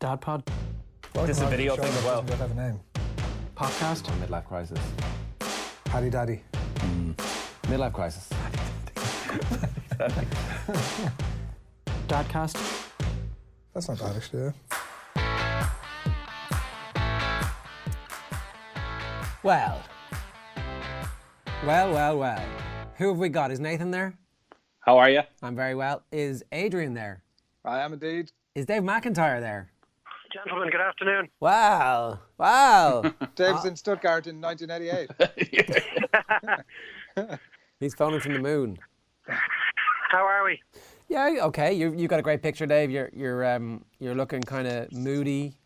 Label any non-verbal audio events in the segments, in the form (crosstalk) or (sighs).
Dad Pod This is a video thing as well. Doesn't have a name. podcast. Midlife crisis. Paddy Daddy. Hmm. Midlife crisis. (laughs) Dadcast. That's not bad actually. Yeah. Well, well, well, well. Who have we got? Is Nathan there? How are you? I'm very well. Is Adrian there? I am indeed. Is Dave McIntyre there? Gentlemen, good afternoon. Wow, wow. (laughs) Dave's in Stuttgart in 1988. (laughs) He's phoning from the moon. How are we? Yeah, okay. You you got a great picture, Dave. You're you're um you're looking kind of moody,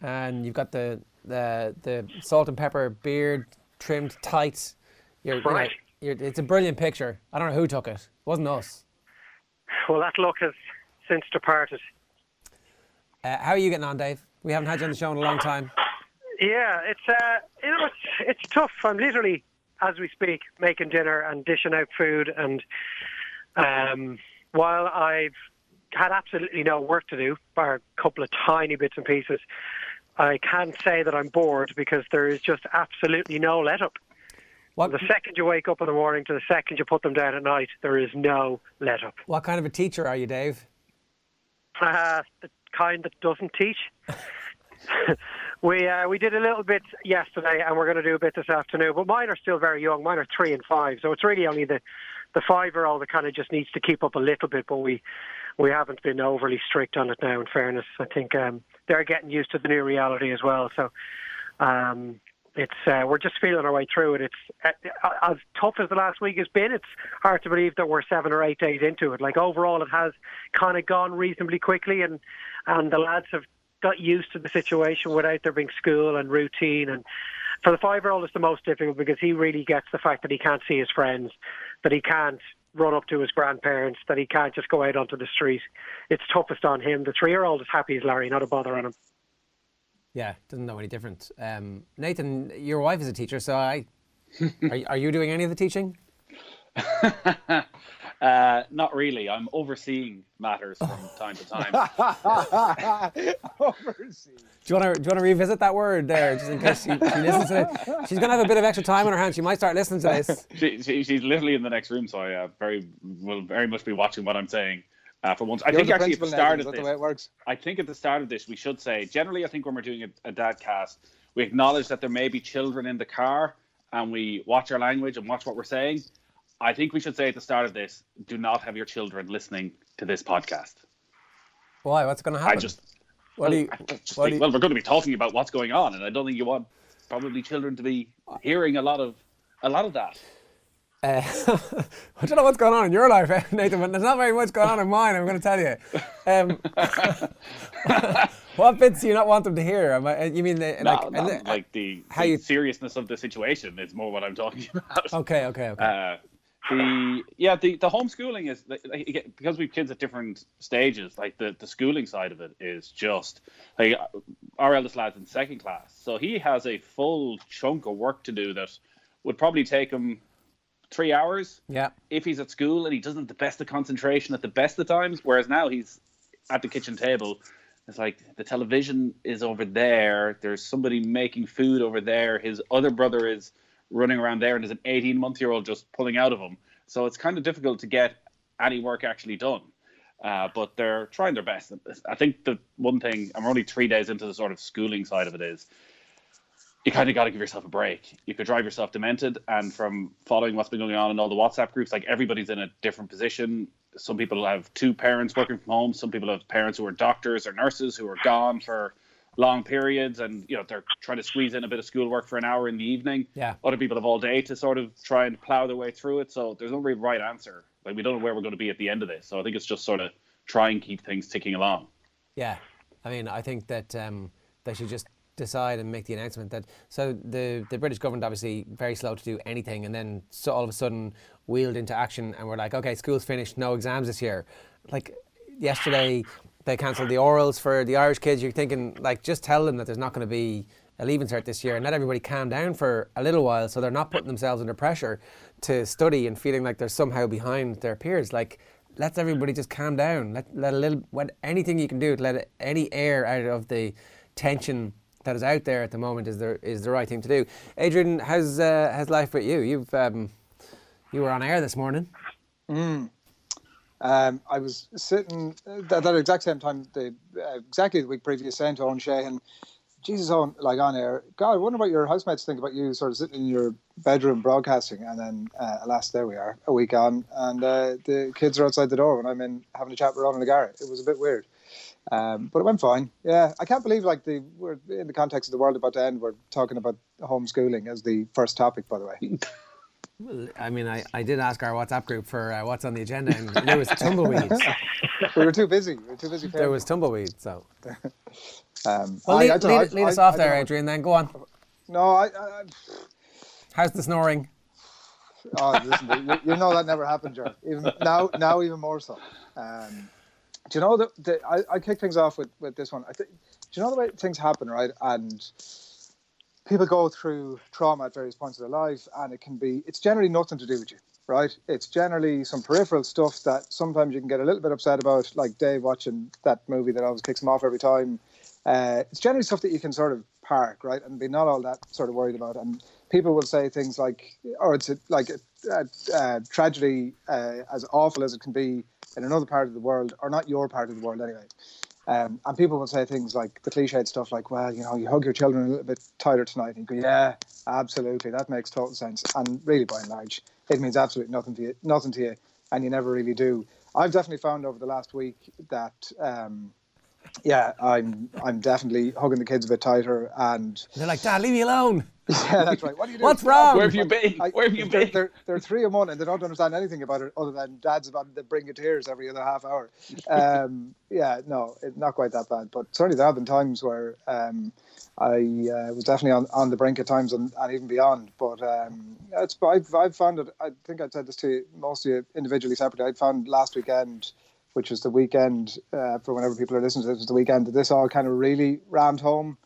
and you've got the the the salt and pepper beard trimmed tight. You're, you know, Right. you're, it's a brilliant picture. I don't know who took it. It wasn't us. Well, that look has since departed. Uh, how are you getting on, Dave? We haven't had you on the show in a long time. Yeah, it's uh, you know, it's it's tough. I'm literally, as we speak, making dinner and dishing out food, and um, while I've had absolutely no work to do, bar a couple of tiny bits and pieces, I can't say that I'm bored because there is just absolutely no let up. What The second you wake up in the morning to the second you put them down at night, there is no let up. what kind of a teacher are you, Dave? Uh, kind that doesn't teach. (laughs) we uh, we did a little bit yesterday, and we're going to do a bit this afternoon. But mine are still very young. Mine are three and five, so it's really only the the five year old that kind of just needs to keep up a little bit. But we we haven't been overly strict on it now. In fairness, I think um, they're getting used to the new reality as well. So. Um, it's uh, we're just feeling our way through it. It's uh, as tough as the last week has been. It's hard to believe that we're seven or eight days into it. Like overall, it has kind of gone reasonably quickly, and and the lads have got used to the situation without there being school and routine. And for the five-year-old, it's the most difficult because he really gets the fact that he can't see his friends, that he can't run up to his grandparents, that he can't just go out onto the street. It's toughest on him. The three-year-old is happy as Larry, not a bother on him. Yeah, doesn't know any different. Um, Nathan, your wife is a teacher, so I. (laughs) Are, you- are you doing any of the teaching? (laughs) uh, not really. I'm overseeing matters from (laughs) time to time. Overseas. Do you want to do you want to revisit that word there, just in case she, she listens to it? She's gonna have a bit of extra time on her hands. She might start listening to this. she, she, she's literally in the next room, so I uh, very will very much be watching what I'm saying. Uh, for once, I You're think actually at the start Nathan, of this, the way it works? I think at the start of this, we should say generally, I think when we're doing a, a dad cast, we acknowledge that there may be children in the car and we watch our language and watch what we're saying. I think we should say at the start of this, do not have your children listening to this podcast. Why? What's gonna happen? I just, What do you? I just what think, you- well, we're going to be talking about what's going on, and I don't think you want probably children to be hearing a lot of a lot of that. Uh, (laughs) I don't know what's going on in your life, eh, Nathan, but there's not very much going on in mine. I'm going to tell you. Um, (laughs) what bits do you not want them to hear? I, you mean the, No, like? the- like the, how the you- seriousness of the situation is more what I'm talking (laughs) about. Okay, okay, okay. Uh, the yeah the, the homeschooling is like, like, because we've kids at different stages like the, the schooling side of it is just like our eldest lad's in second class so he has a full chunk of work to do that would probably take him three hours. Yeah. if he's at school and he doesn't have the best of concentration at the best of times whereas now he's at the kitchen table it's like the television is over there. There's somebody making food over there. His other brother is running around there and there's an 18 month year old just pulling out of him. So it's kind of difficult to get any work actually done. Uh, but they're trying their best. I think the one thing i'm only three days into the sort of schooling side of it is you kind of got to give yourself a break. You could drive yourself demented, and from following what's been going on in all the WhatsApp groups, like everybody's in a different position. Some people have two parents working from home. Some people have parents who are doctors or nurses who are gone for long periods, and you know they're trying to squeeze in a bit of schoolwork for an hour in the evening. Yeah. Other people have all day to sort of try and plow their way through it. So there's no real right answer. Like we don't know where we're going to be at the end of this. So I think it's just sort of try and keep things ticking along. Yeah, I mean, I think that um, they should just decide and make the announcement that. So the the British government obviously very slow to do anything, and then so all of a sudden wheeled into action, and we're like, okay, school's finished, no exams this year. Like yesterday, they cancelled the orals for the Irish kids. You're thinking like, just tell them that there's not going to be a leaving cert this year, and let everybody calm down for a little while, so they're not putting themselves under pressure to study and feeling like they're somehow behind their peers. Like lets everybody just calm down. Let let a little what anything you can do to let any air out of the tension that is out there at the moment is the is the right thing to do. Adrian, how's uh, how's life with you? You've um, you were on air this morning. Mm. Um, I was sitting at that exact same time, the uh, exactly the week previous, saying to Owen Sheehan, Jesus, on like on air. God, I wonder what your housemates think about you sort of sitting in your bedroom broadcasting. And then, uh, alas, there we are, a week on, and uh, the kids are outside the door when I'm in having a chat with Ron in the garret. It was a bit weird, um, but it went fine. Yeah, I can't believe like the we're in the context of the world about to end. We're talking about homeschooling as the first topic, by the way. Well, I mean, I, I did ask our WhatsApp group for uh, what's on the agenda, and there was tumbleweeds. (laughs) we were too busy. We were too busy. There was tumbleweeds, so. (laughs) Um, well, I- lead, I lead, I- lead us off there. Adrian. Then go on. No, I, I, How's the snoring? Oh, listen, you, you know that never happened, Joe. Even now, now even more so. Um, do you know that the, I, I kick things off with, with this one? I do you know the way things happen, right? And people go through trauma at various points of their life, and it can be. It's generally nothing to do with you, right? It's generally some peripheral stuff that sometimes you can get a little bit upset about, like Dave watching that movie that always kicks him off every time. Uh, it's generally stuff that you can sort of park, right, and be not all that sort of worried about. And people will say things like, or it's a, like a, a, a tragedy uh, as awful as it can be in another part of the world, or not your part of the world anyway. Um, and people will say things like the cliched stuff like, well, you know, you hug your children a little bit tighter tonight. And you go, yeah, absolutely. That makes total sense. And really, by and large, it means absolutely nothing to you, nothing to you. And you never really do. I've definitely found over the last week that, um, yeah, I'm I'm definitely hugging the kids a bit tighter. And They're like, Dad, leave me alone. (laughs) yeah, that's right. What are you doing? What's wrong? Where have you been? I- Where have you they're, been? They're, they're three and one, and they don't understand anything about it other than dad's about to bring you tears every other half hour. Um, (laughs) yeah, no, it, not quite that bad, but certainly there have been times where um, I uh, was definitely on, on the brink at times and, and even beyond. But um, it's I've, I've found it. I think I said this to you, most of you individually, separately. I found last weekend. Which was the weekend uh, for whenever people are listening to this, was the weekend that this all kind of really rammed home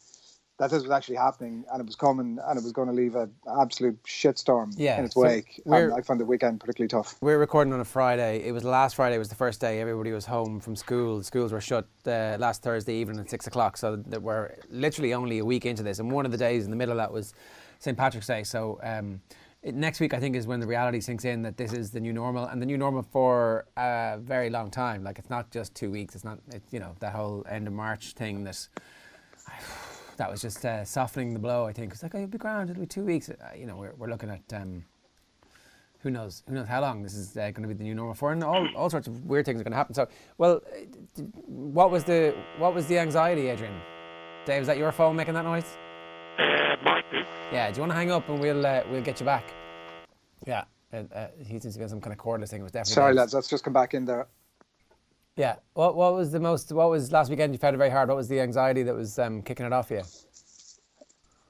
that this was actually happening and it was coming and it was going to leave an absolute shitstorm Yeah, in its so wake. And I found the weekend particularly tough. We're recording on a Friday. It was last Friday it was the first day everybody was home from school. Schools were shut uh, last Thursday evening at six o'clock. So that we're literally only a week into this, and one of the days in the middle of that was St Patrick's Day. So um, next week I think is when the reality sinks in that this is the new normal, and the new normal for a very long time. Like it's not just two weeks. It's not it, you know that whole end of March thing that. (sighs) That was just uh, softening the blow. I think it's like oh, it'll be grand. It'll be two weeks. Uh, you know, we're, we're looking at um, who knows who knows how long this is uh, going to be the new normal for, and all, all sorts of weird things are going to happen. So, well, uh, what was the what was the anxiety, Adrian? Dave, is that your phone making that noise? (laughs) Yeah. Do you want to hang up and we'll uh, we'll get you back? Yeah. Uh, uh, he seems to be on some kind of cordless thing. It was definitely. Sorry, lads, let's just come back in there. Yeah. What what was the most? What was last weekend? You found it very hard. What was the anxiety that was um, kicking it off you?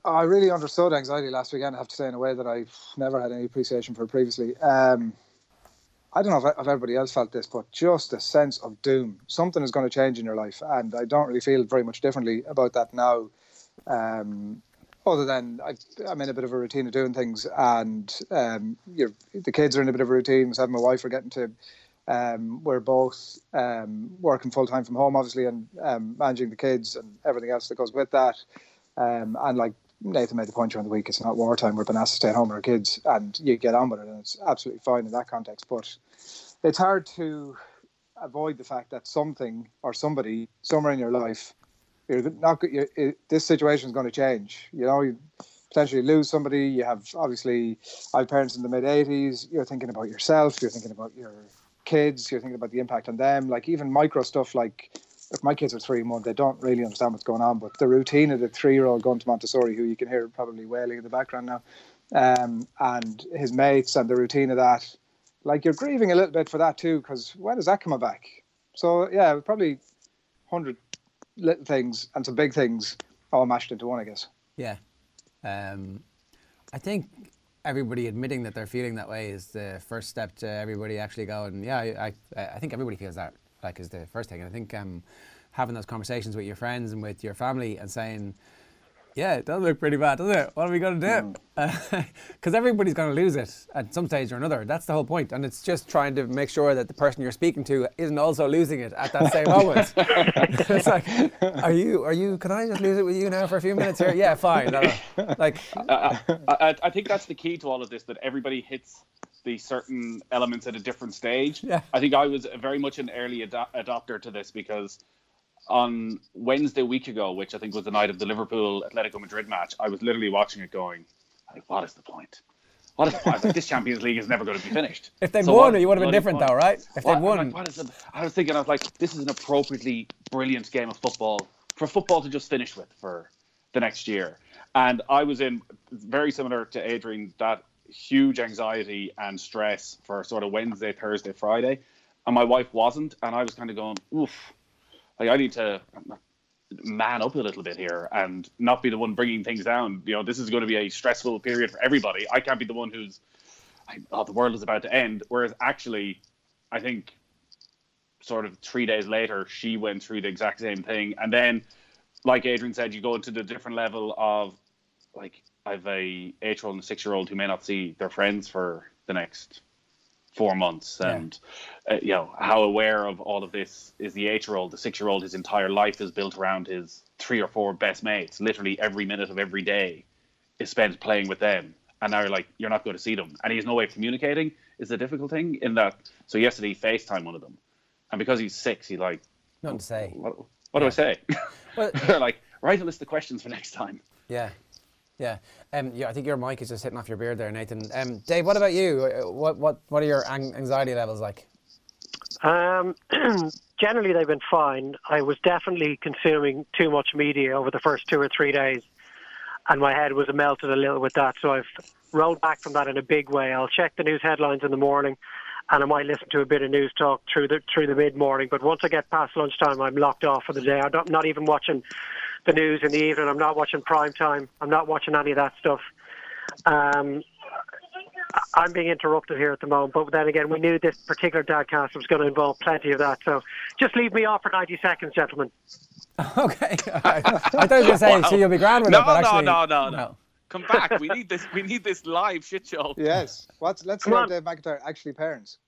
I really understood anxiety last weekend, I have to say, in a way that I've never had any appreciation for previously. Um, I don't know if, if everybody else felt this, but just a sense of doom. Something is going to change in your life, and I don't really feel very much differently about that now. Um, other than I, I'm in a bit of a routine of doing things, and um, you're, the kids are in a bit of a routine. Myself and my wife are getting to. Um, we're both um, working full time from home, obviously, and um, managing the kids and everything else that goes with that. Um, and like Nathan made the point during the week, it's not wartime. We've been asked to stay at home with our kids, and you get on with it, and it's absolutely fine in that context. But it's hard to avoid the fact that something or somebody somewhere in your life, you're not. You're, it, this situation is going to change. You know, you potentially lose somebody. You have obviously, I have parents in the mid '80s. You're thinking about yourself. You're thinking about your kids. You're thinking about the impact on them. Like even micro stuff like if my kids are three one, they don't really understand what's going on. But the routine of the three-year-old going to Montessori, who you can hear probably wailing in the background now, um, and his mates, and the routine of that, like you're grieving a little bit for that too, because when is that coming back? So yeah, probably hundred little things and some big things all mashed into one, I guess. Yeah. Um, I think everybody admitting that they're feeling that way is the first step to everybody actually going, yeah, I, I, I think everybody feels that, like, is the first thing. And I think um, having those conversations with your friends and with your family and saying, Yeah, it does look pretty bad, doesn't it? What are we going to do? Hmm. (laughs) Because everybody's going to lose it at some stage or another. That's the whole point. And it's just trying to make sure that the person you're speaking to isn't also losing it at that same moment. (laughs) it's like, are you, are you, can I just lose it with you now for a few minutes here? Yeah, fine. No, no. Like, I, I, I think that's the key to all of this that everybody hits the certain elements at a different stage. Yeah. I think I was very much an early ado- adopter to this because on Wednesday week ago, which I think was the night of the Liverpool Atletico Madrid match, I was literally watching it going, like, what is the point? What is the point? Like, this Champions League is never going to be finished. if they'd So won, what it would have been different point? though, right? If What- they'd won. like, what is it? I was thinking, I was like, this is an appropriately brilliant game of football for football to just finish with for the next year. And I was in very similar to Adrian that huge anxiety and stress for sort of Wednesday, Thursday, Friday, and my wife wasn't, and I was kind of going, oof, like I need to man up a little bit here and not be the one bringing things down. You know, this is going to be a stressful period for everybody. I can't be the one who's, I, oh, the world is about to end. Whereas actually, I think sort of three days later, she went through the exact same thing. And then, like Adrian said, you go into the different level of, like, I've a eight year old and a six year old who may not see their friends for the next four months. And, uh, you know, how aware of all of this is the eight year old. The six year old, his entire life is built around his three or four best mates. Literally every minute of every day is spent playing with them. And now you're like, you're not going to see them. And he has no way of communicating is the difficult thing in that. So yesterday he FaceTime one of them. And because he's six, he's like, Nothing to say. what, what do I say? Well- They're (laughs) like, write a list of questions for next time. Yeah. Yeah. Um, yeah, I think your mic is just hitting off your beard there, Nathan. Um, Dave, what about you? Uh, What what what are your anxiety levels like? Um, (clears throat) generally, they've been fine. I was definitely consuming too much media over the first two or three days, and my head was melted a little with that. So I've rolled back from that in a big way. I'll check the news headlines in the morning, and I might listen to a bit of Newstalk through the through the mid morning. But once I get past lunchtime, I'm locked off for the day. I'm not, not even watching the news in the evening. I'm not watching prime time. I'm not watching any of that stuff. Um, I'm being interrupted here at the moment, but then again, we knew this particular dadcast was going to involve plenty of that. So just leave me off for 90 seconds, gentlemen. (laughs) okay. I thought you were going to say, (laughs) so you'll be grand with No, it, but no, actually, no, no, no. Come back. we need this. We need this live shit show. (laughs) Yes. What's, let's Come hear on. Dave McIntyre actually parents.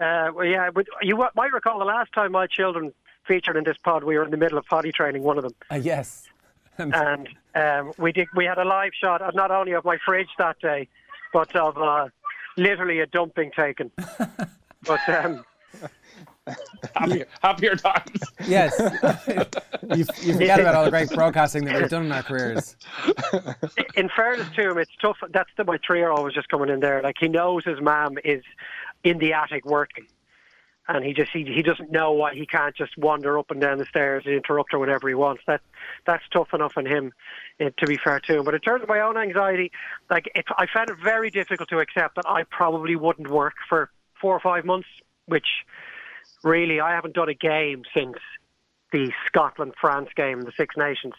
Uh, well, yeah, but you might recall the last time my children featured in this pod, we were in the middle of potty training, one of them. Uh, yes. (laughs) and um, we did. We had a live shot of not only of my fridge that day, but of uh, literally a dumping taken. (laughs) but um, Happier, happier times. Yes. (laughs) you, you forget about all the great broadcasting that we've done in our careers. in fairness to him, it's tough. That's the my three-year-old was just coming in there. Like he knows his mom is in the attic working, and he just he, he doesn't know why he can't just wander up and down the stairs and interrupt her whenever he wants. That that's tough enough on him. eh, to be fair to him, but in terms of my own anxiety, like it, I found it very difficult to accept that I probably wouldn't work for four or five months, which really I haven't done a game since the Scotland France game, the Six Nations.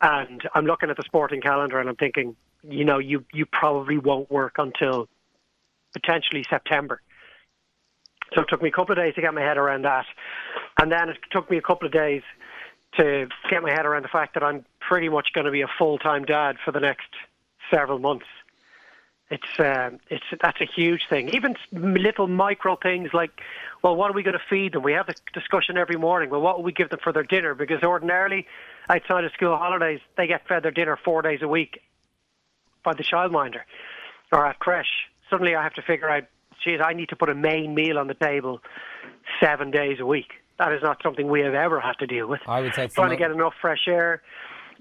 And I'm looking at the sporting calendar and I'm thinking, you know, you, you probably won't work until potentially September. So it took me a couple of days to get my head around that. And then it took me a couple of days to get my head around the fact that I'm pretty much going to be a full time dad for the next several months. It's um, it's that's a huge thing. Even little micro things like, well, what are we going to feed them? We have this discussion every morning. Well, what will we give them for their dinner? Because ordinarily, outside of school holidays, they get fed their dinner four days a week by the childminder or at creche. Suddenly, I have to figure out, I need to put a main meal on the table seven days a week. That is not something we have ever had to deal with I would say trying to get enough fresh air,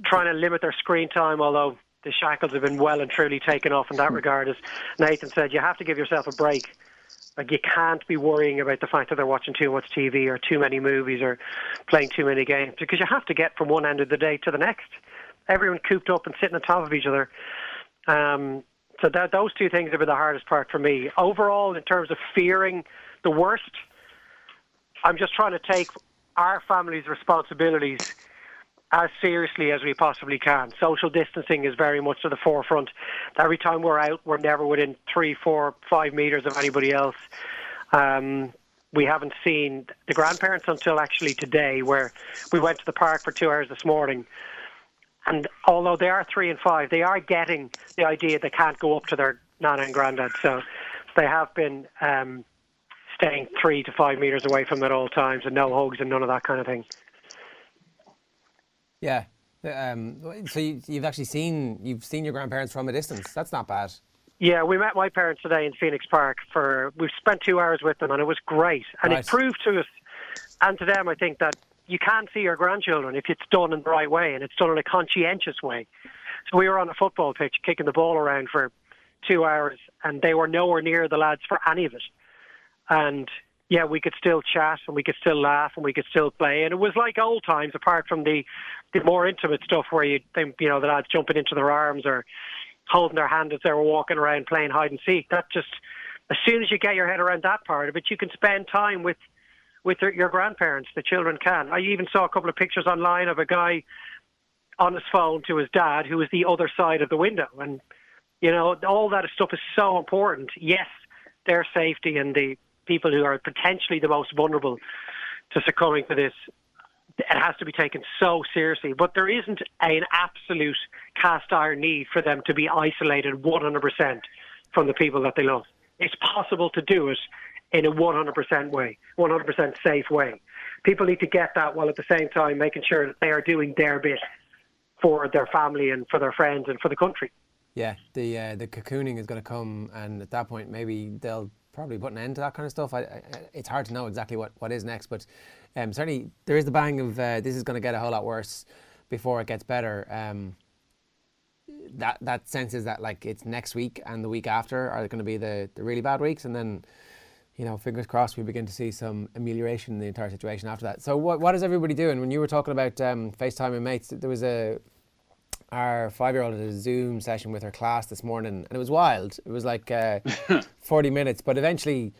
trying to limit their screen time, although the shackles have been well and truly taken off in that regard. As Nathan said, you have to give yourself a break. Like you can't be worrying about the fact that they're watching too much TV or too many movies or playing too many games because you have to get from one end of the day to the next. Everyone cooped up and sitting on top of each other. Um, so that, those two things have been the hardest part for me. Overall, in terms of fearing the worst, I'm just trying to take our family's responsibilities as seriously as we possibly can. Social distancing is very much to the forefront. Every time we're out, we're never within three, four, five meters of anybody else. Um, we haven't seen the grandparents until actually today, where we went to the park for two hours this morning. And although they are three and five, they are getting the idea they can't go up to their nana and granddad. So they have been um, staying three to five meters away from them at all times, and no hugs and none of that kind of thing. Yeah. Um, so you, you've actually seen you've seen your grandparents from a distance. That's not bad. Yeah, we met my parents today in Phoenix Park for we've spent two hours with them and it was great. And it proved to us and to them I think that you can see your grandchildren if it's done in the right way and it's done in a conscientious way. So we were on a football pitch kicking the ball around for two hours and they were nowhere near the lads for any of it. And yeah, we could still chat and we could still laugh and we could still play. And it was like old times, apart from the the more intimate stuff where you think you know the lads jumping into their arms or holding their hand as they were walking around playing hide and seek. That just as soon as you get your head around that part of it, you can spend time with with your, your grandparents. The children can. I even saw a couple of pictures online of a guy on his phone to his dad who was the other side of the window, and you know all that stuff is so important. Yes, their safety and the people who are potentially the most vulnerable to succumbing to this it has to be taken so seriously. But there isn't an absolute cast iron need for them to be isolated 100% from the people that they love. It's possible to do it in a 100% way, 100% safe way. People need to get that while at the same time making sure that they are doing their bit for their family and for their friends and for the country. Yeah, the uh, the cocooning is going to come, and at that point, maybe they'll probably put an end to that kind of stuff. I, I, it's hard to know exactly what, what is next, but um, certainly there is the bang of uh, this is going to get a whole lot worse before it gets better. Um, that that sense is that like it's next week and the week after are going to be the, the really bad weeks, and then you know, fingers crossed, we begin to see some amelioration in the entire situation after that. So, what what is everybody doing? When you were talking about um, FaceTime and mates, there was a our five-year-old had a Zoom session with her class this morning, and it was wild. It was like uh, (laughs) forty minutes, but eventually,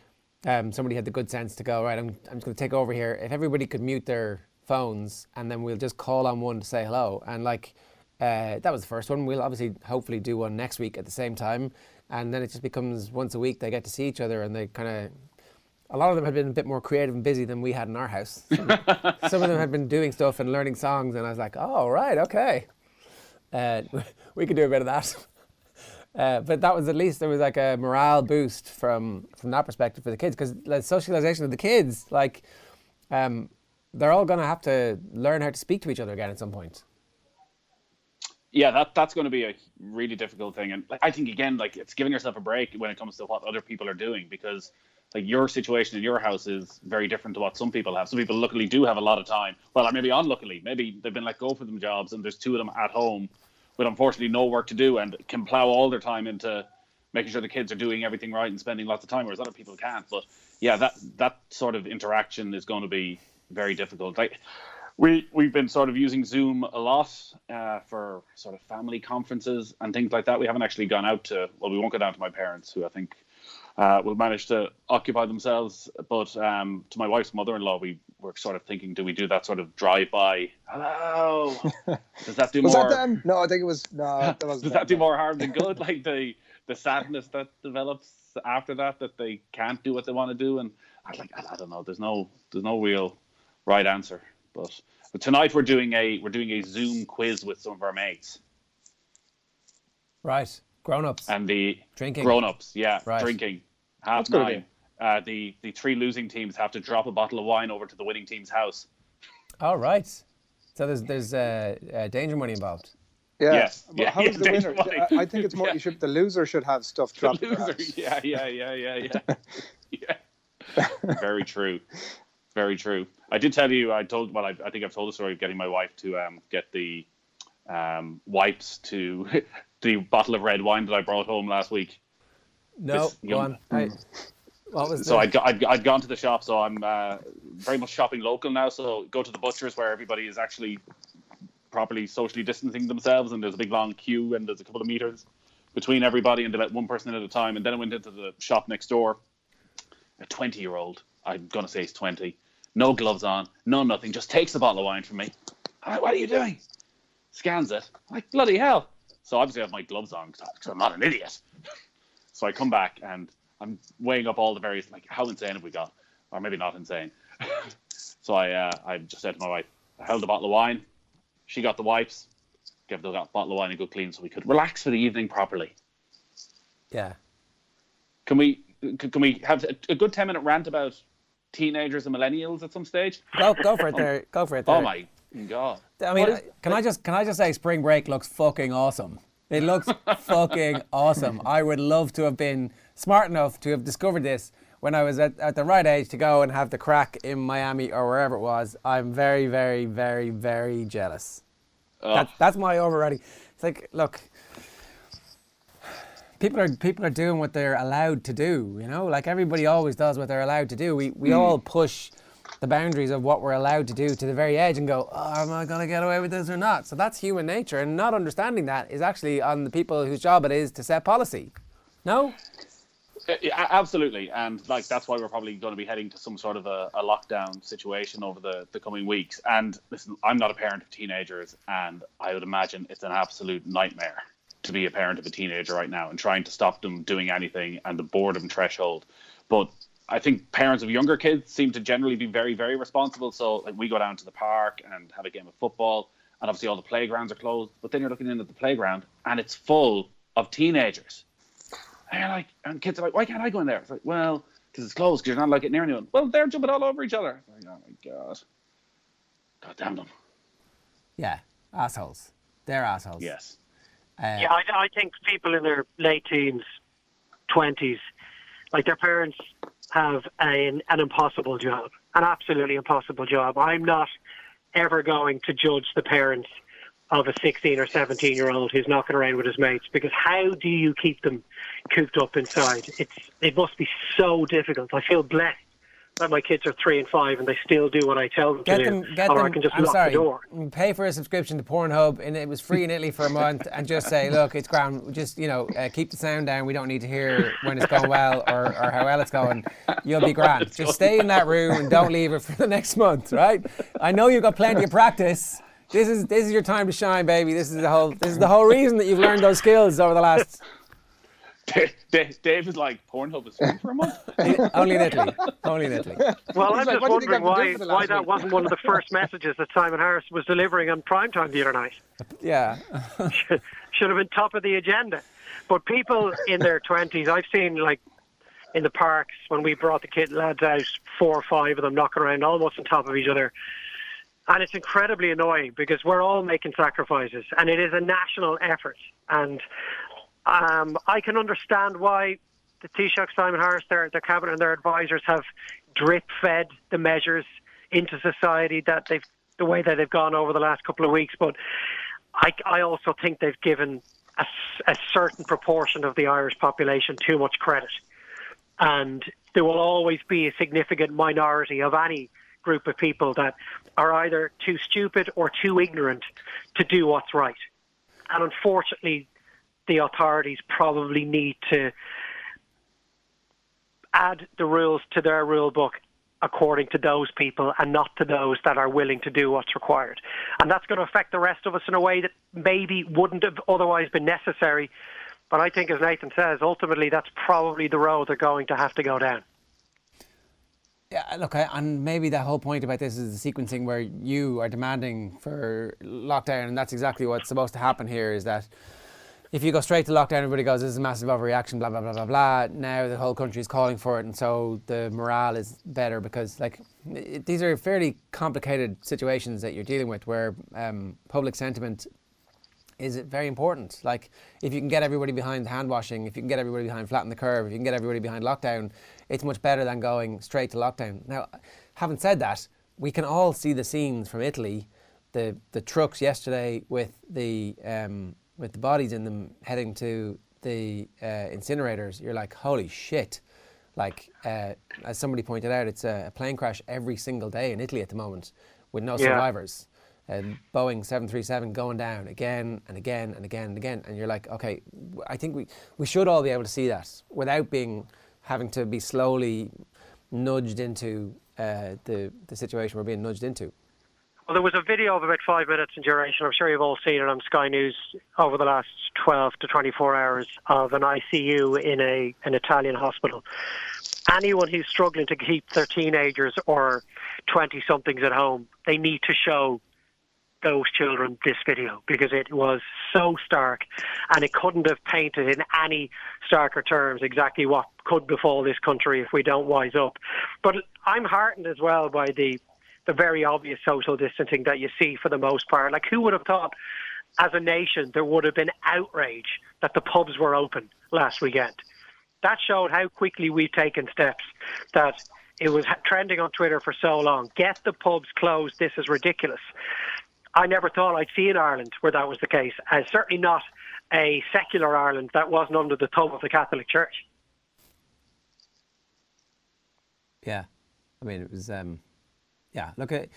um, somebody had the good sense to go right. I'm I'm just going to take over here. If everybody could mute their phones, and then we'll just call on one to say hello, and like. Uh, that was the first one. We'll obviously, hopefully, do one next week at the same time, and then it just becomes once a week. They get to see each other, and they kind of a lot of them had been a bit more creative and busy than we had in our house. (laughs) Some, some of them had been doing stuff and learning songs, and I was like, oh, right, okay. Uh, (laughs) we could do a bit of that. (laughs) Uh, but that was at least there was like a morale boost from from that perspective for the kids because the socialization of the kids, like, um, they're all going to have to learn how to speak to each other again at some point. yeah, that that's going to be a really difficult thing, and like, I think again, like it's giving yourself a break when it comes to what other people are doing because like your situation in your house is very different to what some people have. Some people luckily do have a lot of time. Well, maybe unluckily, maybe they've been let go for them jobs, and there's two of them at home with unfortunately no work to do and can plow all their time into making sure the kids are doing everything right and spending lots of time, whereas other people can't. But yeah, that that sort of interaction is going to be very difficult. Like we we've been sort of using Zoom a lot uh, for sort of family conferences and things like that. We haven't actually gone out to well, we won't go down to my parents, who I think uh, will manage to occupy themselves. But um, to my wife's mother-in-law, we were sort of thinking, do we do that sort of drive-by? Hello. (laughs) Does that do Was more? that them? No, I think it was. No, that (laughs) wasn't. Does them. that do more harm than (laughs) good? Like the the sadness that develops after that, that they can't do what they want to do, and I like I, I don't know. There's no there's no real right answer. But but tonight we're doing a we're doing a Zoom quiz with some of our mates Right, grown-ups. and the Drinking. grown-ups. Yeah, Right. drinking. Half That's a good nine. Uh, the the three losing teams have to drop a bottle of wine over to the winning team's house. All right. So there's there's uh, uh, danger money involved. Yeah. Yes. But Yeah, How's yeah, the winner? Money. I, I think it's more. (laughs) Yeah. You should. The loser should have stuff dropped. in their Loser. Yeah, yeah, yeah, yeah, yeah. (laughs) yeah. Very true. Very true. I did tell you. I told. Well, I, I think I've told the story of getting my wife to um, get the um, wipes to (laughs) the bottle of red wine that I brought home last week. No, It's go on. I, what was So I'd, I'd, I'd gone to the shop. So I'm uh, very much shopping local now. So go to the butchers where everybody is actually properly socially distancing themselves, and there's a big long queue, and there's a couple of meters between everybody, and they let one person in at a time. And then I went into the shop next door. A 20 year old, I'm gonna say he's 20, no gloves on, no nothing, just takes a bottle of wine from me. I'm like, what are you doing? Scans it. I'm like bloody hell. So obviously I have my gloves on because I'm not an idiot. (laughs) So I come back and I'm weighing up all the various like how insane have we got, or maybe not insane. (laughs) so I uh, I just said to my wife, I held the bottle of wine, she got the wipes, give the bottle of wine a good clean so we could relax for the evening properly. Yeah. Can we can we have a good ten minute rant about teenagers and millennials at some stage? Go go for it there. Go for it there. Oh my god! I mean, can I just can I just say, spring break looks fucking awesome. It looks fucking awesome. (laughs) I would love to have been smart enough to have discovered this when I was at, at the right age to go and have the crack in Miami or wherever it was. I'm very, very, very, very jealous. That, that's my overriding. It's like, look, people are people are doing what they're allowed to do. You know, like everybody always does what they're allowed to do. We we Hmm. all push the boundaries of what we're allowed to do to the very edge and go, oh, am I going to get away with this or not? So that's human nature, and not understanding that is actually on the people whose job it is to set policy. No. Uh, Yeah, absolutely, and like that's why we're probably going to be heading to some sort of a, a lockdown situation over the, the coming weeks. And listen, I'm not a parent of teenagers, and I would imagine it's an absolute nightmare to be a parent of a teenager right now and trying to stop them doing anything and the boredom threshold. But I think parents of younger kids seem to generally be very, very responsible. So like we go down to the park and have a game of football, and obviously all the playgrounds are closed. But then you're looking in at the playground, and it's full of teenagers. And you're like, and kids are like, why can't I go in there? It's like, well, because it's closed, because you're not like to get near anyone. Well, they're jumping all over each other. Like, oh my god. God damn them. Yeah, assholes. They're assholes. Yes. Uh, Yeah, I, I think people in their late teens, twenties, like their parents have an an impossible job, an absolutely impossible job. I'm not ever going to judge the parents of a 16 or 17 year old who's knocking around with his mates because how do you keep them cooped up inside? It's it must be so difficult. I feel blessed that my kids are three and five and they still do what I tell them Get to them, do, get or them. I can just I'm lock sorry. the door. Pay for a subscription to Pornhub, and it was free in Italy for a month, and just say, (laughs) look, it's grand. Just you know, uh, keep the sound down. We don't need to hear when it's going well or, or how well it's going. You'll be grand. Just stay in that room and don't leave it for the next month, right? I know you've got plenty of practice. This is this is your time to shine, baby. This is the whole this is the whole reason that you've learned those skills over the last (laughs) Dave, Dave, Dave is like, Pornhub is free for a month. (laughs) only in Italy, only in Italy. Well, He's I'm like, just "What do you think wondering why, doing for the why that week?" wasn't one of the first messages that Simon Harris was delivering on primetime the other night. Yeah, (laughs) Should have been top of the agenda. But people in their 20s, I've seen like in the parks when we brought the kid lads out, four or five of them knocking around almost on top of each other. And it's incredibly annoying because we're all making sacrifices and it is a national effort. And um, I can understand why the Taoiseach, Simon Harris, their, their cabinet and their advisors have drip fed the measures into society that they've, the way that they've gone over the last couple of weeks. But I, I also think they've given a certain proportion of the Irish population too much credit. And there will always be a significant minority of any group of people that are either too stupid or too ignorant to do what's right. And unfortunately, the authorities probably need to add the rules to their rule book according to those people and not to those that are willing to do what's required. And that's going to affect the rest of us in a way that maybe wouldn't have otherwise been necessary. But I think, as Nathan says, ultimately that's probably the road they're going to have to go down. Yeah, look, I, and maybe the whole point about this is the sequencing where you are demanding for lockdown, and that's exactly what's supposed to happen here. Is that if you go straight to lockdown, everybody goes, "This is a massive overreaction," blah blah blah blah blah. Now the whole country is calling for it, and so the morale is better because, like, it, these are fairly complicated situations that you're dealing with, where um, public sentiment is very important. Like if you can get everybody behind hand washing, if you can get everybody behind flatten the curve, if you can get everybody behind lockdown, it's much better than going straight to lockdown. Now, having said that, we can all see the scenes from Italy, the the trucks yesterday with the um, with the bodies in them heading to the uh, incinerators. You're like, holy shit! Like uh, as somebody pointed out, it's a, plane crash every single day in Italy at the moment with no Yeah. survivors and Boeing 737 going down again and again and again and again. And you're like, okay, I think we, we should all be able to see that without being having to be slowly nudged into uh, the, the situation we're being nudged into. Well, there was a video of about five minutes in duration. I'm sure you've all seen it on Sky News over the last 12 to 24 hours of an ICU in a an Italian hospital. Anyone who's struggling to keep their teenagers or 20 somethings at home, they need to show those children this video because it was so stark and it couldn't have painted in any starker terms exactly what could befall this country if we don't wise up. But I'm heartened as well by the the very obvious social distancing that you see for the most part. Like who would have thought as a nation there would have been outrage that the pubs were open last weekend? That showed how quickly we've taken steps that it was trending on Twitter for so long. Get the pubs closed. This is ridiculous. I never thought I'd see in Ireland where that was the case, and certainly not a secular Ireland that wasn't under the thumb of the Catholic Church. Yeah, I mean it was. Um, yeah, look at.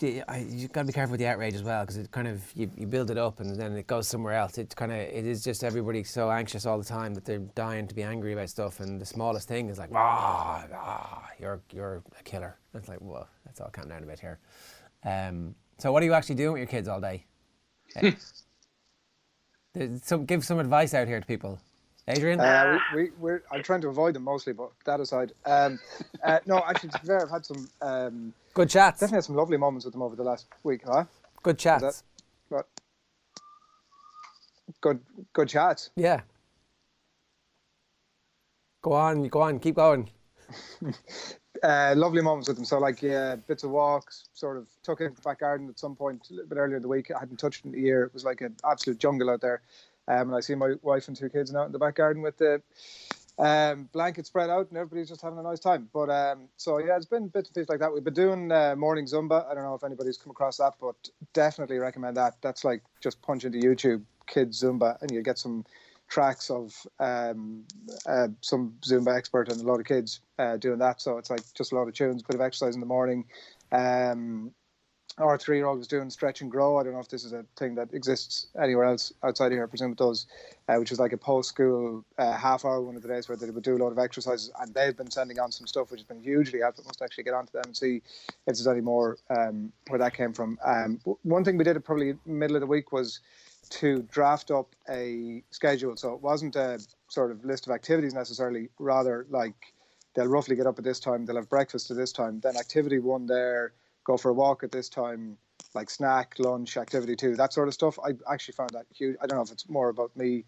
You've got to be careful with the outrage as well because it kind of you, you build it up and then it goes somewhere else. It kind of it is just everybody so anxious all the time that they're dying to be angry about stuff and the smallest thing is like ah, ah you're you're a killer. It's like whoa, let's all calm down a bit here. Um, so what are you actually doing with your kids all day? (laughs) so give some advice out here to people. Adrian? Uh, we, we, are I'm trying to avoid them mostly, but that aside. Um, uh, no, actually, to be fair, I've had some. Um, Good chats. Definitely had some lovely moments with them over the last week, huh? Good chats. That, good, good chats. Yeah. Go on, go on, keep going. (laughs) uh, lovely moments with them. So, like, yeah, bits of walks, sort of took in the back garden at some point a little bit earlier in the week. I hadn't touched in a year. It was like an absolute jungle out there. Um, and I see my wife and two kids out in the back garden with the um, blanket spread out, and everybody's just having a nice time. But um, so yeah, it's been bits of things like that. We've been doing uh, morning Zumba. I don't know if anybody's come across that, but definitely recommend that. That's like just punch into YouTube kids Zumba, and you get some tracks of um, uh, some Zumba expert and a lot of kids uh, doing that. So it's like just a lot of tunes, bit of exercise in the morning. Um, our three year old was doing stretch and grow. I don't know if this is a thing that exists anywhere else outside of here. I presume it does, uh, which is like a post school uh, half hour one of the days where they would do a lot of exercises. And they've been sending on some stuff which has been hugely helpful. Must actually get onto them and see if there's any more um, where that came from. Um, one thing we did at probably middle of the week was to draft up a schedule. So it wasn't a sort of list of activities necessarily, rather like they'll roughly get up at this time, they'll have breakfast at this time, then activity one there go for a walk at this time, like snack, lunch, activity too, that sort of stuff. I actually found that huge. I don't know if it's more about me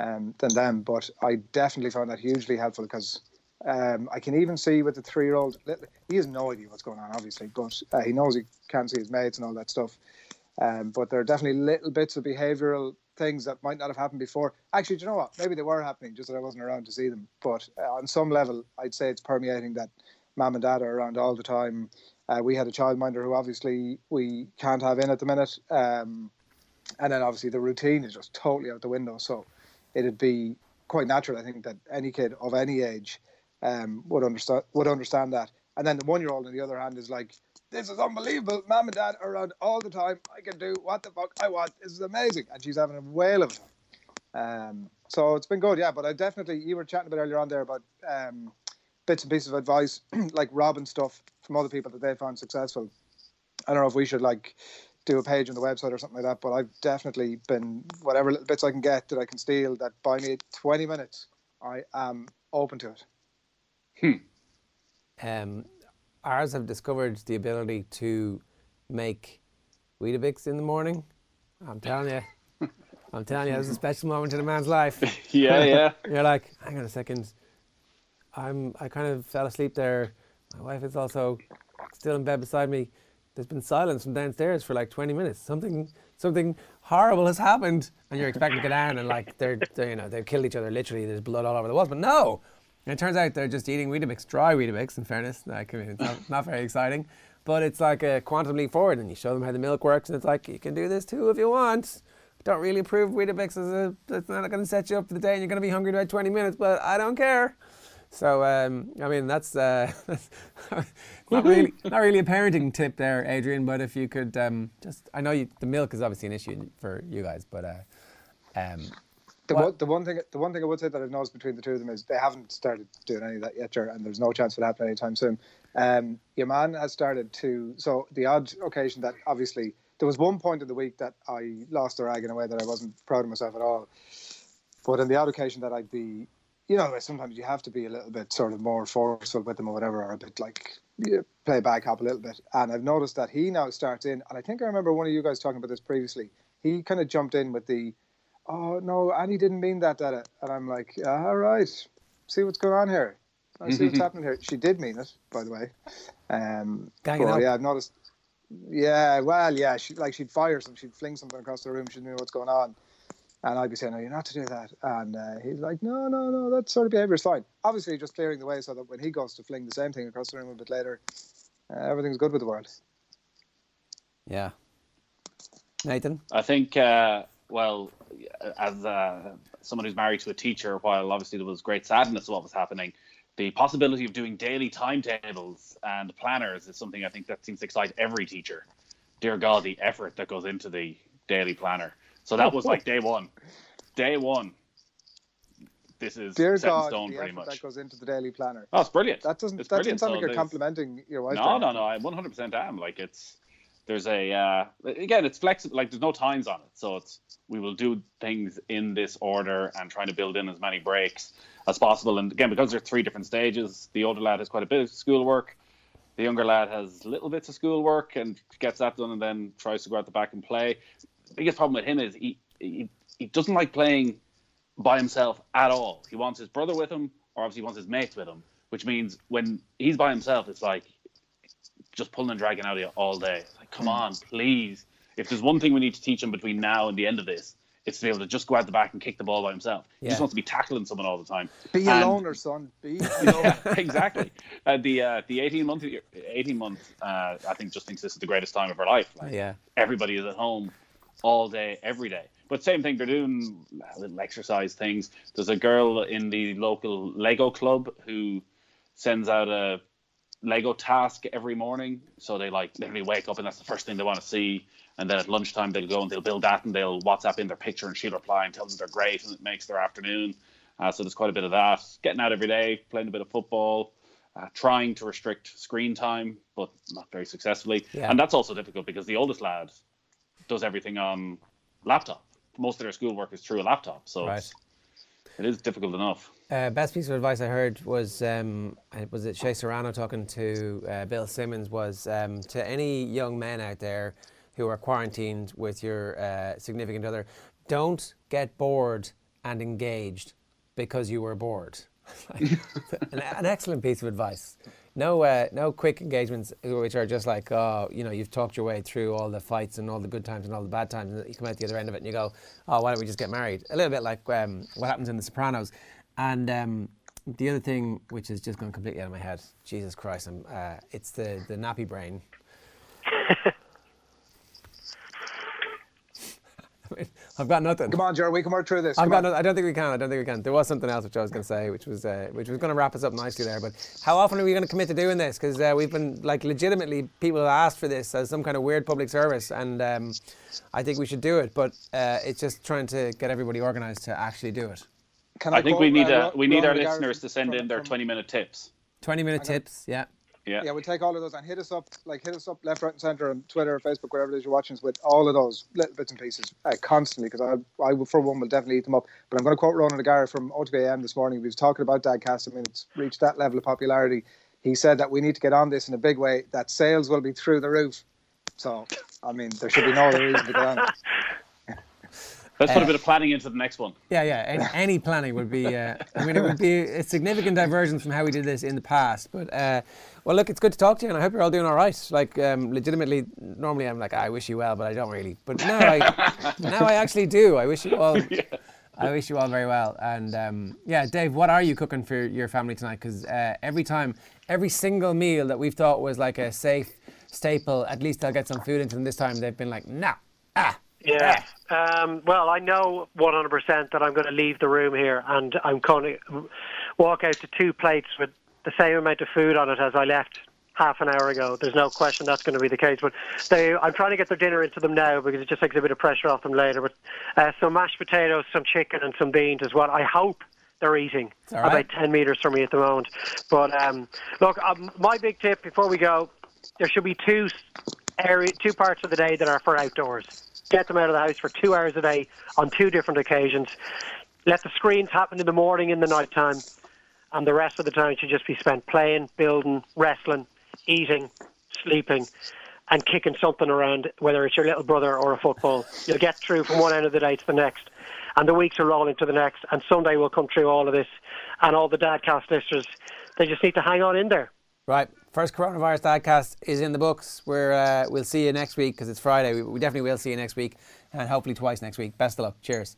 um, than them, but I definitely found that hugely helpful because um, I can even see with the three year old, he has no idea what's going on, obviously, but uh, he knows he can't see his mates and all that stuff. Um, but there are definitely little bits of behavioural things that might not have happened before. Actually, do you know what? Maybe they were happening, just that I wasn't around to see them. But uh, on some level, I'd say it's permeating that mom and dad are around all the time. Uh, we had a childminder who obviously we can't have in at the minute. Um, and then obviously the routine is just totally out the window. So it'd be quite natural, I think, that any kid of any age um, would understand would understand that. And then the one year old, on the other hand, is like, "This is unbelievable. Mom and dad are around all the time. I can do what the fuck I want. This is amazing." And she's having a whale of it. Um, so it's been good, yeah. But I definitely, you were chatting a bit earlier on there about um, bits and pieces of advice, (clears throat) like robbing stuff from other people that they found successful. I don't know if we should like do a page on the website or something like that, but I've definitely been whatever little bits I can get that I can steal that buy me 20 minutes. I am open to it. Hmm. Um, ours have discovered the ability to make Weetabix in the morning. I'm telling you. (laughs) I'm telling you, it's a special moment in a man's life. (laughs) yeah, yeah. (laughs) You're like, hang on a second. I'm I kind of fell asleep there. My wife is also still in bed beside me. There's been silence from downstairs for like 20 minutes. Something something horrible has happened, and you're expecting to get down and like they're, they're you know they've killed each other literally. There's blood all over the walls, but no. And it turns out they're just eating Weetabix, dry Weetabix. In fairness, like it's not, not very exciting, but it's like a quantum leap forward. And you show them how the milk works, and it's like you can do this too if you want don't really approve Weetabix as a, it's not going to set you up for the day and you're going to be hungry in about 20 minutes, but I don't care. So um, I mean that's, uh, (laughs) not really not really a parenting tip there, Adrian. But if you could um, just, I know you, the milk is obviously an issue for you guys, but uh, um, the one, the one thing the one thing I would say that I've noticed between the two of them is they haven't started doing any of that yet, and there's no chance for that happening anytime soon. Um, your man has started to so the odd occasion that obviously there was one point in the week that I lost the rag in a way that I wasn't proud of myself at all. But on the odd occasion that I'd be you know, sometimes you have to be a little bit sort of more forceful with them or whatever, or a bit like play back up a little bit. And I've noticed that he now starts in, and I think I remember one of you guys talking about this previously. He kind of jumped in with the, oh no, Annie didn't mean that, it? And I'm like, all right, see what's going on here. I see what's happening here. She did mean it, by the way. Um, but yeah, I've noticed. Yeah, well, yeah, she like she'd fire some, she'd fling something across the room. She know what's going on, and I'd be saying, "No, you're not to do that." And uh, he's like, "No, no, no, that sort of behaviour is fine." Obviously, just clearing the way so that when he goes to fling the same thing across the room a bit later, uh, everything's good with the world. Yeah. Nathan? I think, uh, well, as uh, someone who's married to a teacher, while obviously there was great sadness of what was happening, the possibility of doing daily timetables and planners is something I think that seems to excite every teacher. Dear God, the effort that goes into the daily planner. So that was like day one. Day one. This is Dear set in God, stone the pretty effort much. that goes into the daily planner. Oh, it's brilliant. That doesn't It's that brilliant. doesn't sound So like you're there's- complimenting your wife. No, there. no, no. I 100% am. Like it's there's a uh, again, it's flexible. Like there's no times on it, so it's we will do things in this order and trying to build in as many breaks as possible. And again, because there's three different stages, the older lad has quite a bit of schoolwork. The younger lad has little bits of schoolwork and gets that done, and then tries to go out the back and play. The biggest problem with him is he he, he doesn't like playing by himself at all. He wants his brother with him, or obviously he wants his mates with him, which means when he's by himself, it's like just pulling and dragging out of you all day. It's like, come on, please. If there's one thing we need to teach him between now and the end of this, it's to be able to just go out the back and kick the ball by himself. He just wants to be tackling someone all the time. Be And- a loner, son. Be a (laughs) yeah, exactly. Uh, the uh, the 18 month 18 month uh, I think just thinks this is the greatest time of her life. Like, Yeah. everybody is at home all day, every day. But same thing, they're doing little exercise things. There's a girl in the local Lego club who sends out a Lego task every morning. So they like literally wake up and that's the first thing they want to see. And then at lunchtime they'll go and they'll build that and they'll WhatsApp in their picture and she'll reply and tell them they're great and it makes their afternoon. Uh, so there's quite a bit of that. Getting out every day, playing a bit of football, uh, trying to restrict screen time, but not very successfully. Yeah. And that's also difficult because the oldest lad does everything on laptop. Most of their schoolwork is through a laptop, so Right. it's, difficult enough. Uh, best piece of advice I heard was um, was it Shea Serrano talking to uh, Bill Simmons was um, to any young men out there who are quarantined with your uh, significant other, don't get bored and engaged because you were bored. (laughs) an, an excellent piece of advice. No, uh, no quick engagements which are just like, oh, you know, you've talked your way through all the fights and all the good times and all the bad times, and you come out the other end of it and you go, oh, why don't we just get married? A little bit like um, what happens in The Sopranos. And um, the other thing, which is just gone completely out of my head, Jesus Christ, uh, it's the, the nappy brain. (laughs) I mean, (laughs) I've got nothing. Come on, Jared, we can work through this. I've got no, I don't think we can. I don't think we can. There was something else which I was going to say, which was uh, which was going to wrap us up nicely there. But how often are we going to commit to doing this? Because uh, we've been like legitimately people have asked for this as some kind of weird public service, and um, I think we should do it. But uh, it's just trying to get everybody organised to actually do it. Can I think quote, we need uh, uh, we need our listeners to send from- in their 20 minute tips. Twenty minute tips. Yeah. Yeah. Yeah, we'll take all of those and hit us up, like hit us up left, right, and centre on Twitter, or Facebook, wherever it is you're watching us with all of those little bits and pieces uh, constantly. Because I, I, will- for one, will definitely eat them up. But I'm going to quote Ronan O'Gara from OTBAM this morning. He was talking about Dadcast. I mean, it's reached that level of popularity. He said that we need to get on this in a big way. That sales will be through the roof. So, I mean, there should be no other reason to get on it. (laughs) Let's put Uh, a bit of planning into the next one. Yeah, yeah. Any, (laughs) any planning would be. Uh, I mean, it would be a significant diversion from how we did this in the past. But uh, well, look, it's good to talk to you, and I hope you're all doing all right. Like, um, legitimately, normally I'm like, I wish you well, but I don't really. But now I, (laughs) now I actually do. I wish you all. I wish you all very well. And um, yeah, Dave, what are you cooking for your family tonight? Because uh, every time, every single meal that we've thought was like a safe staple, at least I'll get some food into them this time. They've been like, nah, ah, Yeah. Um, well, I know 100% that I'm going to leave the room here and I'm going to walk out to two plates with the same amount of food on it as I left half an hour ago. There's no question that's going to be the case. But they, I'm trying to get their dinner into them now because it just takes a bit of pressure off them later. But uh, some mashed potatoes, some chicken, and some beans as well. I hope they're eating right. about 10 metres from me at the moment. But um, look, um, my big tip before we go there should be two area, two parts of the day that are for outdoors. Get them out of the house for two hours a day on two different occasions. Let the screens happen in the morning, in the night time, and the rest of the time should just be spent playing, building, wrestling, eating, sleeping, and kicking something around, whether it's your little brother or a football. You'll get through from one end of the day to the next, and the weeks are rolling to the next, and Sunday will come through all of this, and all the Dadcast listeners, they just need to hang on in there. Right, first coronavirus dadcast is in the books. We're uh, we'll see you next week because it's Friday. We, we definitely will see you next week, and hopefully twice next week. Best of luck. Cheers.